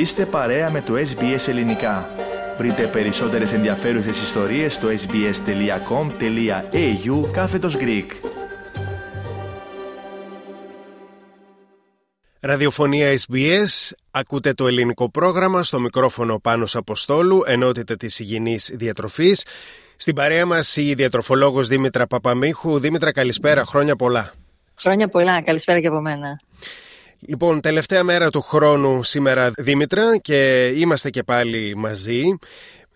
Είστε παρέα με το SBS Ελληνικά. Βρείτε περισσότερες ενδιαφέρουσες ιστορίες στο sbs.com.au κάθετος Greek. Ραδιοφωνία SBS, ακούτε το ελληνικό πρόγραμμα στο μικρόφωνο Πάνος Αποστόλου, ενότητα της υγιεινής διατροφής. Στην παρέα μας η διατροφολόγος Δήμητρα Παπαμίχου. Δήμητρα καλησπέρα, χρόνια πολλά. Χρόνια πολλά, καλησπέρα και από μένα. Λοιπόν, τελευταία μέρα του χρόνου σήμερα Δήμητρα και είμαστε και πάλι μαζί.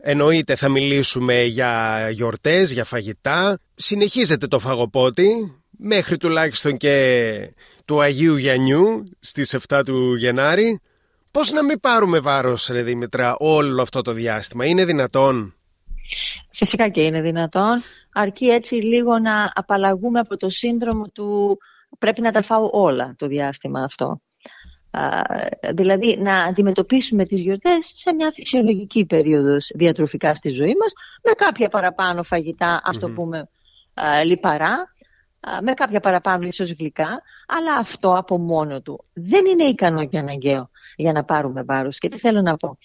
Εννοείται θα μιλήσουμε για γιορτές, για φαγητά. Συνεχίζεται το φαγοπότη μέχρι τουλάχιστον και του Αγίου Γιαννιού στις 7 του Γενάρη. Πώς να μην πάρουμε βάρος ρε Δήμητρα όλο αυτό το διάστημα, είναι δυνατόν; Φυσικά και είναι δυνατόν, αρκεί έτσι λίγο να απαλλαγούμε από το σύνδρομο του πρέπει να τα φάω όλα το διάστημα αυτό. δηλαδή να αντιμετωπίσουμε τις γιορτές σε μια φυσιολογική περίοδος διατροφικά στη ζωή μας με κάποια παραπάνω φαγητά, ας το πούμε λιπαρά, με κάποια παραπάνω ίσως γλυκά, αλλά αυτό από μόνο του δεν είναι ικανό και αναγκαίο για να πάρουμε βάρος. Και τι θέλω να πω.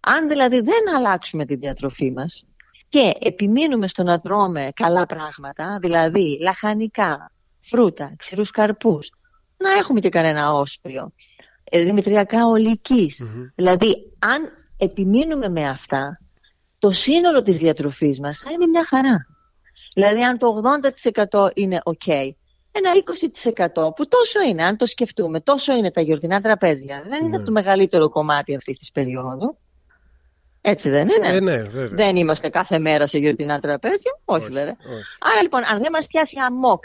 Αν δηλαδή δεν αλλάξουμε τη διατροφή μας και επιμείνουμε στο να τρώμε καλά πράγματα, δηλαδή λαχανικά, φρούτα, ξηρούς καρπούς, να έχουμε και κανένα όσπριο, ε, δημητριακά Δηλαδή, αν επιμείνουμε με αυτά, το σύνολο της διατροφής μας θα είναι μια χαρά. Δηλαδή, αν το 80% είναι ok, ένα 20% που τόσο είναι, αν το σκεφτούμε, τόσο είναι τα γιορτινά τραπέζια. Δεν είναι ναι. το μεγαλύτερο κομμάτι αυτής της περίοδου. Έτσι δεν είναι; Ε, ναι, δεν είμαστε κάθε μέρα σε γιορτινά τραπέζια. Όχι, όχι βέβαια. Άρα λοιπόν, αν δεν μας πιάσει αμόκ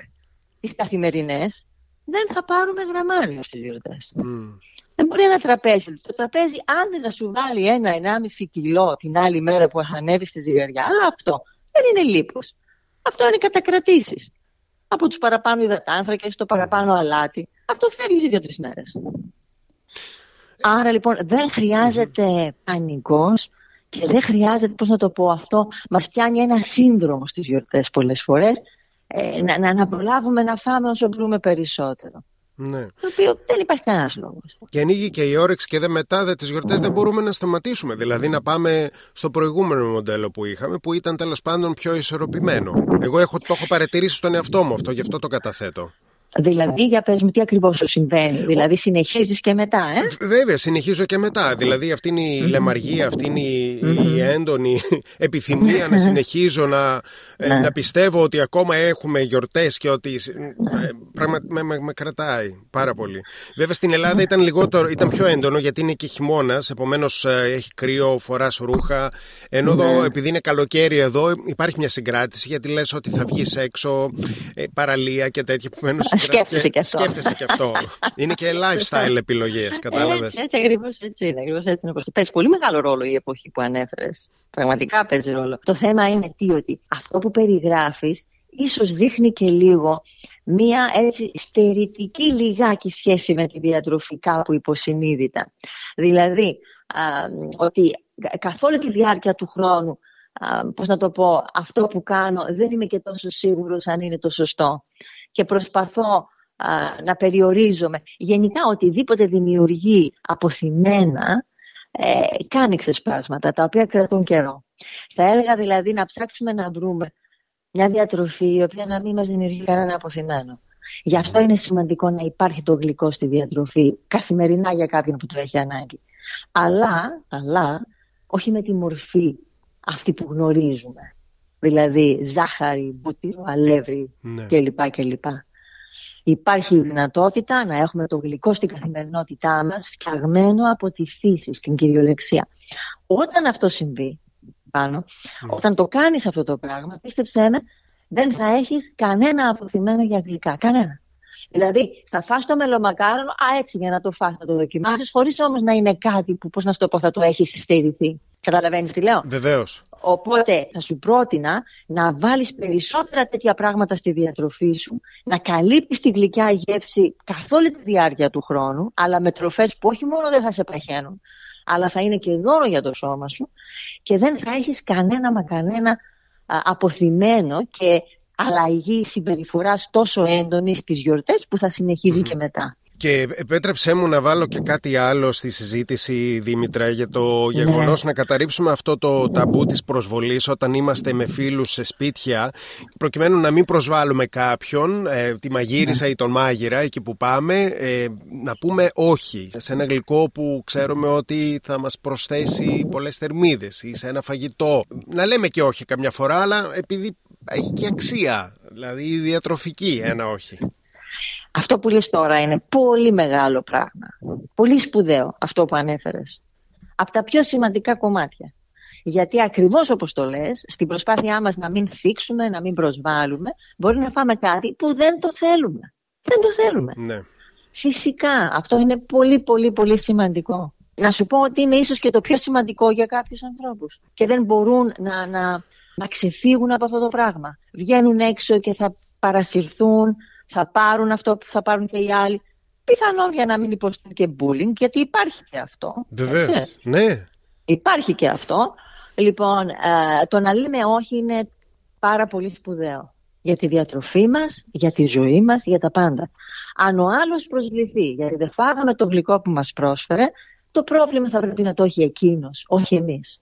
τις καθημερινές, δεν θα πάρουμε γραμμάρια στι γιορτέ. Mm. Δεν μπορεί ένα τραπέζι. Το τραπέζι, αν δεν να σου βάλει ένα-ενάμιση κιλό την άλλη μέρα που θα ανέβεις στη ζυγαριά, αυτό δεν είναι λίπος. Αυτό είναι κατακρατήσεις. Από τους παραπάνω υδατάνθρακες, το παραπάνω αλάτι. Αυτό φεύγει δύο-τρει μέρες. Άρα λοιπόν δεν χρειάζεται πανικός και δεν χρειάζεται, πώς να το πω αυτό, μας πιάνει ένα σύνδρομο στις γιορτές πολλές φορές ε, να, να, προλάβουμε να φάμε όσο μπορούμε περισσότερο. Ναι. Το οποίο δεν υπάρχει κανένας λόγος. Και ανοίγει και η όρεξη και δεν μετά δε, τις γιορτές δεν μπορούμε να σταματήσουμε. Δηλαδή να πάμε στο προηγούμενο μοντέλο που είχαμε, που ήταν τέλος πάντων πιο ισορροπημένο. Εγώ έχω, το έχω παρατηρήσει στον εαυτό μου αυτό, γι' αυτό το καταθέτω. Δηλαδή, για πες μου τι ακριβώς σου συμβαίνει; Δηλαδή, συνεχίζεις και μετά, ε; Βέβαια, συνεχίζω και μετά. Δηλαδή, αυτή είναι η λεμαργία, αυτή είναι η, έντονη επιθυμία να συνεχίζω να, ε, ναι. να πιστεύω ότι ακόμα έχουμε γιορτές και ότι ε, πράγματι με, με, κρατάει πάρα πολύ. Βέβαια, στην Ελλάδα ήταν, λιγότερο, ήταν πιο έντονο γιατί είναι και χειμώνας, επομένως ε, έχει κρύο, φοράς ρούχα. Ενώ εδώ, ναι. επειδή είναι καλοκαίρι εδώ, υπάρχει μια συγκράτηση γιατί λες ότι θα βγεις έξω, παραλία και τέτοια. Σκέφτεσαι και αυτό. Σκέφτεσαι και αυτό. είναι και lifestyle επιλογές, κατάλαβες. Έτσι, έτσι ακριβώς έτσι είναι. Ακριβώς έτσι είναι. Παίζει πολύ μεγάλο ρόλο η εποχή που ανέφερες. Πραγματικά παίζει ρόλο. Το θέμα είναι τι, ότι αυτό που περιγράφεις ίσως δείχνει και λίγο μία έτσι στερητική λιγάκι σχέση με τη διατροφή κάπου υποσυνείδητα. Δηλαδή, α, ότι καθ' όλη τη διάρκεια του χρόνου πώς να το πω, αυτό που κάνω δεν είμαι και τόσο σίγουρος αν είναι το σωστό και προσπαθώ να περιορίζομαι. Γενικά οτιδήποτε δημιουργεί αποθυμένα ε, κάνει ξεσπάσματα τα οποία κρατούν καιρό. Θα έλεγα δηλαδή να ψάξουμε να βρούμε μια διατροφή η οποία να μην μας δημιουργεί κανένα αποθυμένο. Γι' αυτό είναι σημαντικό να υπάρχει το γλυκό στη διατροφή καθημερινά για κάποιον που το έχει ανάγκη. Αλλά, αλλά όχι με τη μορφή αυτή που γνωρίζουμε. Δηλαδή ζάχαρη, μπουτύρο, αλεύρι ναι. κλπ. κλπ. Υπάρχει η δυνατότητα να έχουμε το γλυκό στην καθημερινότητά μας φτιαγμένο από τη φύση, στην κυριολεξία. Όταν αυτό συμβεί, πάνω, ναι. όταν το κάνεις αυτό το πράγμα, πίστεψέ με, δεν θα έχεις κανένα αποθυμένο για γλυκά. Κανένα. Δηλαδή, θα φας το μελομακάρονο, α, έτσι για να το φας, να το δοκιμάσεις, χωρίς όμως να είναι κάτι που, πώς να σου το πω, θα το έχεις στερηθεί. Καταλαβαίνεις τι λέω; Βεβαίως. Οπότε θα σου πρότεινα να βάλεις περισσότερα τέτοια πράγματα στη διατροφή σου, να καλύπτεις τη γλυκιά γεύση καθ' όλη τη διάρκεια του χρόνου, αλλά με τροφές που όχι μόνο δεν θα σε παχαίνουν, αλλά θα είναι και δώρο για το σώμα σου και δεν θα έχεις κανένα μα κανένα αποθυμένο και αλλαγή συμπεριφοράς τόσο έντονη στις γιορτές που θα συνεχίζει και μετά. Και επέτρεψέ μου να βάλω και κάτι άλλο στη συζήτηση, Δήμητρα, για το ναι. γεγονός να καταρρύψουμε αυτό το ταμπού της προσβολής όταν είμαστε με φίλους σε σπίτια, προκειμένου να μην προσβάλλουμε κάποιον, ε, τη μαγείρισα ναι. ή τον μάγειρα, εκεί που πάμε, ε, να πούμε όχι σε ένα γλυκό που ξέρουμε ότι θα μας προσθέσει πολλές θερμίδες ή σε ένα φαγητό. Να λέμε και όχι καμιά φορά, αλλά επειδή έχει και αξία, δηλαδή διατροφική ένα όχι. Αυτό που λες τώρα είναι πολύ μεγάλο πράγμα. Πολύ σπουδαίο αυτό που ανέφερες. Από τα πιο σημαντικά κομμάτια. Γιατί ακριβώς όπως το λες, στην προσπάθειά μας να μην θίξουμε, να μην προσβάλλουμε, μπορεί να φάμε κάτι που δεν το θέλουμε. Δεν το θέλουμε. Ναι. Φυσικά, αυτό είναι πολύ πολύ πολύ σημαντικό. Να σου πω ότι είναι ίσως και το πιο σημαντικό για κάποιους ανθρώπους. Και δεν μπορούν να, να, να ξεφύγουν από αυτό το πράγμα. Βγαίνουν έξω και θα παρασυρθούν, θα πάρουν αυτό που θα πάρουν και οι άλλοι. Πιθανόν για να μην υποστούν και bullying, γιατί υπάρχει και αυτό. Βεβαίως. Ναι. Υπάρχει και αυτό. Λοιπόν, ε, το να λέμε όχι είναι πάρα πολύ σπουδαίο. Για τη διατροφή μας, για τη ζωή μας, για τα πάντα. Αν ο άλλος προσβληθεί, γιατί δεν φάγαμε το γλυκό που μας πρόσφερε, το πρόβλημα θα πρέπει να το έχει εκείνος, όχι εμείς.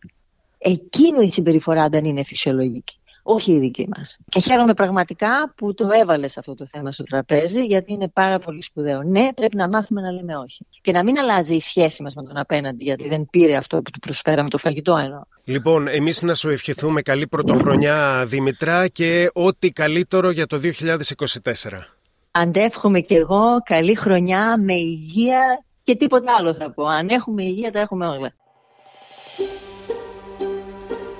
Εκείνο η συμπεριφορά δεν είναι φυσιολογική όχι η δική μας. Και χαίρομαι πραγματικά που το έβαλες αυτό το θέμα στο τραπέζι, γιατί είναι πάρα πολύ σπουδαίο. Ναι, πρέπει να μάθουμε να λέμε όχι. Και να μην αλλάζει η σχέση μας με τον απέναντι, γιατί δεν πήρε αυτό που του προσφέραμε το φαγητό εννοώ. Λοιπόν, εμείς να σου ευχηθούμε καλή πρωτοχρονιά, Δημητρά, και ό,τι καλύτερο για το 2024. Αντεύχομαι κι εγώ καλή χρονιά με υγεία και τίποτα άλλο θα πω. Αν έχουμε υγεία τα έχουμε όλα.